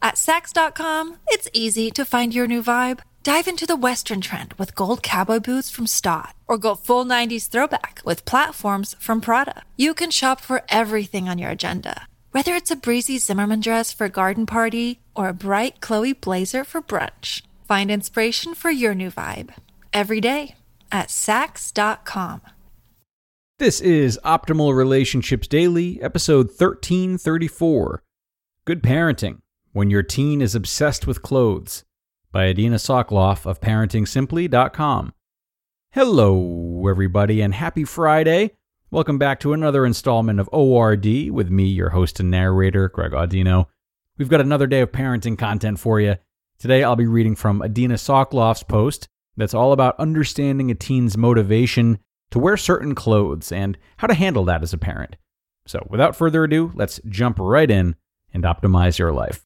At Saks.com, it's easy to find your new vibe. Dive into the Western trend with gold cowboy boots from Staud, or go full 90s throwback with platforms from Prada. You can shop for everything on your agenda, whether it's a breezy Zimmermann dress for a garden party or a bright Chloe blazer for brunch. Find inspiration for your new vibe every day at Saks.com. This is Optimal Relationships Daily, episode 1334 Good Parenting When Your Teen is Obsessed with Clothes by Adina Soclof of ParentingSimply.com. Hello, everybody, and happy Friday. Welcome back to another installment of ORD with me, your host and narrator, Greg Audino. We've got another day of parenting content for you. Today, I'll be reading from Adina Soclof's post that's all about understanding a teen's motivation to wear certain clothes and how to handle that as a parent. So, without further ado, let's jump right in and optimize your life.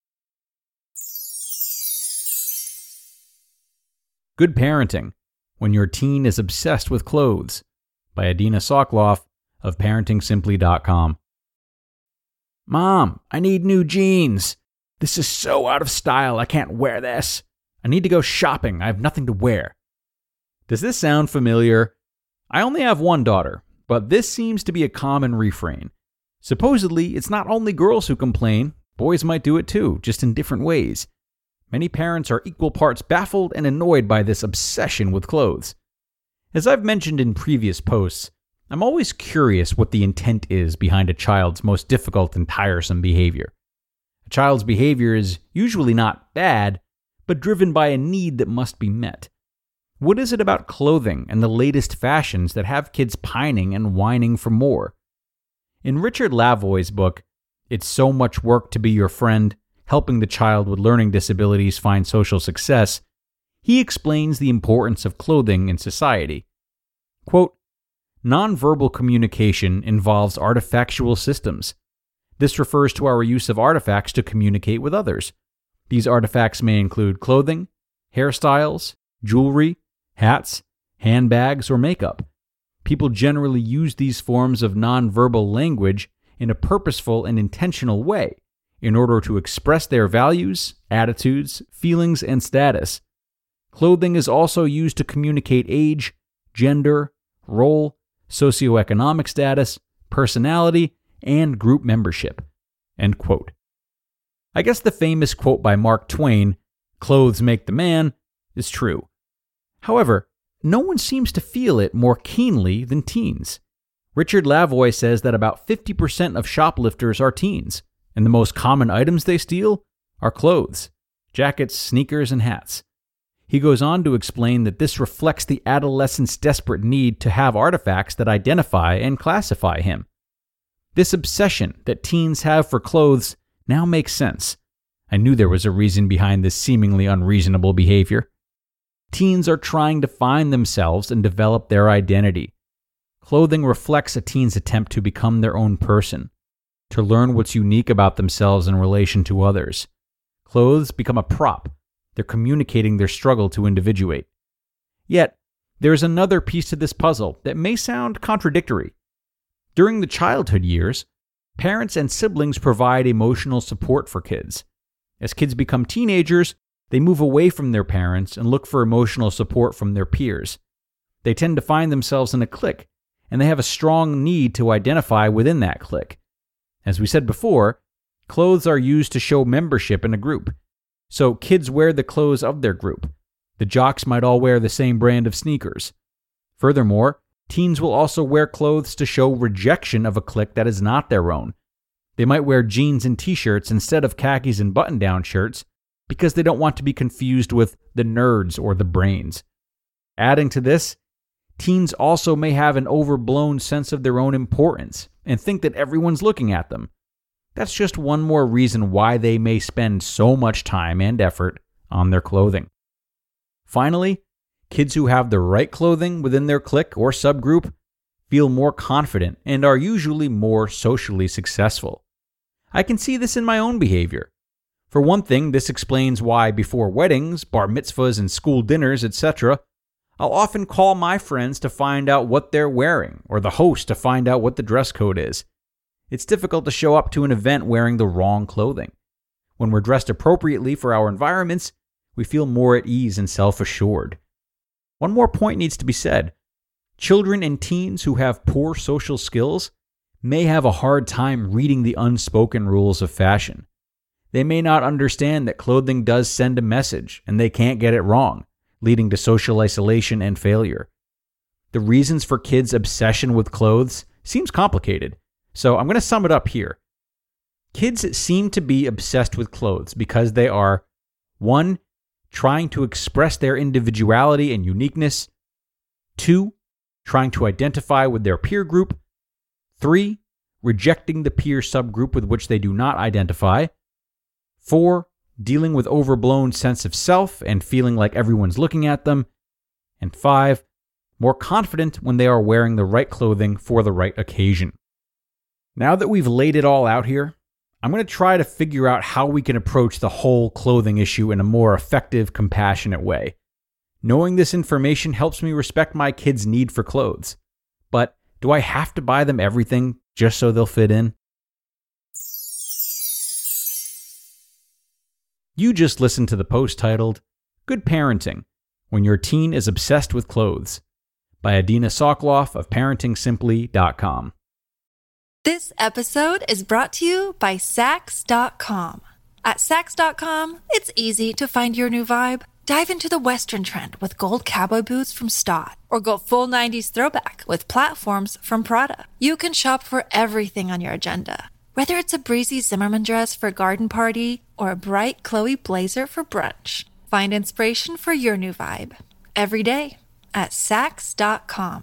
Good Parenting When Your Teen is Obsessed with Clothes by Adina Soclof of ParentingSimply.com. Mom, I need new jeans. This is so out of style, I can't wear this. I need to go shopping. I have nothing to wear. Does this sound familiar? I only have one daughter, but this seems to be a common refrain. Supposedly, it's not only girls who complain, boys might do it too, just in different ways. Many parents are equal parts baffled and annoyed by this obsession with clothes. As I've mentioned in previous posts, I'm always curious what the intent is behind a child's most difficult and tiresome behavior. A child's behavior is usually not bad, but driven by a need that must be met. What is it about clothing and the latest fashions that have kids pining and whining for more? In Richard Lavoie's book, It's So Much Work to Be Your Friend Helping the Child with Learning Disabilities Find Social Success, he explains the importance of clothing in society. Quote, Nonverbal communication involves artifactual systems. This refers to our use of artifacts to communicate with others. These artifacts may include clothing, hairstyles, jewelry, hats, handbags, or makeup. People generally use these forms of nonverbal language in a purposeful and intentional way in order to express their values, attitudes, feelings, and status. Clothing is also used to communicate age, gender, role, socioeconomic status, personality, and group membership. End quote. I guess the famous quote by Mark Twain, clothes make the man, is true. However, no one seems to feel it more keenly than teens. Richard Lavoie says that about 50% of shoplifters are teens, and the most common items they steal are clothes, jackets, sneakers, and hats. He goes on to explain that this reflects the adolescent's desperate need to have artifacts that identify and classify him. This obsession that teens have for clothes now makes sense. I knew there was a reason behind this seemingly unreasonable behavior. Teens are trying to find themselves and develop their identity. Clothing reflects a teen's attempt to become their own person, to learn what's unique about themselves in relation to others. Clothes become a prop. They're communicating their struggle to individuate. Yet, there is another piece to this puzzle that may sound contradictory. During the childhood years, parents and siblings provide emotional support for kids. As kids become teenagers, they move away from their parents and look for emotional support from their peers. They tend to find themselves in a clique, and they have a strong need to identify within that clique. As we said before, clothes are used to show membership in a group. So kids wear the clothes of their group. The jocks might all wear the same brand of sneakers. Furthermore, teens will also wear clothes to show rejection of a clique that is not their own. They might wear jeans and t shirts instead of khakis and button down shirts because they don't want to be confused with the nerds or the brains. Adding to this, teens also may have an overblown sense of their own importance and think that everyone's looking at them. that's just one more reason why they may spend so much time and effort on their clothing. Finally, kids who have the right clothing within their clique or subgroup feel more confident and are usually more socially successful. I can see this in my own behavior. For one thing, this explains why before weddings, bar mitzvahs, and school dinners, etc., I'll often call my friends to find out what they're wearing, or the host to find out what the dress code is. It's difficult to show up to an event wearing the wrong clothing. When we're dressed appropriately for our environments, we feel more at ease and self assured. One more point needs to be said. Children and teens who have poor social skills may have a hard time reading the unspoken rules of fashion. They may not understand that clothing does send a message and they can't get it wrong, leading to social isolation and failure. The reasons for kids' obsession with clothes seems complicated, so I'm going to sum it up here. Kids seem to be obsessed with clothes because they are 1. trying to express their individuality and uniqueness, 2. trying to identify with their peer group, 3. rejecting the peer subgroup with which they do not identify, Four, dealing with overblown sense of self and feeling like everyone's looking at them. And five, more confident when they are wearing the right clothing for the right occasion. Now that we've laid it all out here, I'm going to try to figure out how we can approach the whole clothing issue in a more effective, compassionate way. Knowing this information helps me respect my kids' need for clothes. But do I have to buy them everything just so they'll fit in? You just listened to the post titled Good Parenting When Your Teen is Obsessed with Clothes by Adina Soclof of ParentingSimply.com. This episode is brought to you by Saks.com. At Saks.com, it's easy to find your new vibe. Dive into the Western trend with gold cowboy boots from Staud, or go full 90s throwback with platforms from Prada. You can shop for everything on your agenda whether it's a breezy Zimmermann dress for a garden party or a bright Chloe blazer for brunch, find inspiration for your new vibe every day at Saks.com.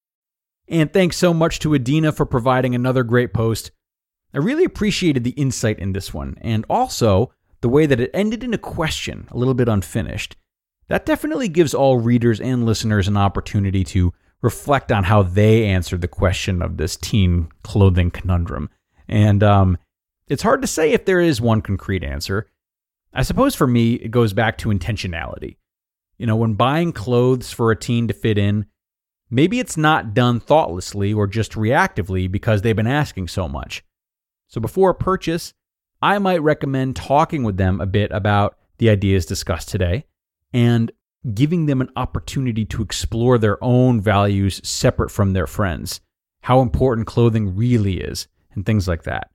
And thanks so much to Adina for providing another great post. I really appreciated the insight in this one, and also the way that it ended in a question, a little bit unfinished. That definitely gives all readers and listeners an opportunity to reflect on how they answered the question of this teen clothing conundrum. And um, it's hard to say if there is one concrete answer. I suppose for me, it goes back to intentionality. You know, when buying clothes for a teen to fit in, Maybe it's not done thoughtlessly or just reactively because they've been asking so much. So before a purchase, I might recommend talking with them a bit about the ideas discussed today and giving them an opportunity to explore their own values separate from their friends, how important clothing really is, and things like that.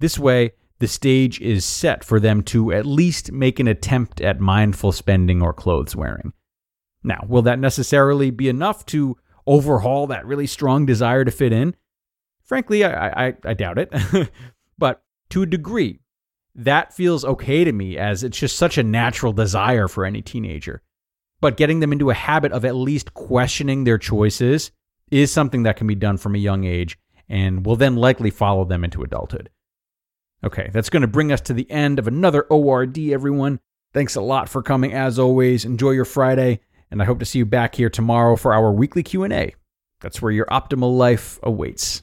This way, the stage is set for them to at least make an attempt at mindful spending or clothes wearing. Now, will that necessarily be enough to overhaul that really strong desire to fit in? Frankly, I, I, I doubt it. but to a degree, that feels okay to me as it's just such a natural desire for any teenager. But getting them into a habit of at least questioning their choices is something that can be done from a young age and will then likely follow them into adulthood. Okay, that's going to bring us to the end of another ORD, everyone. Thanks a lot for coming as always. Enjoy your Friday and I hope to see you back here tomorrow for our weekly Q&A. That's where your optimal life awaits.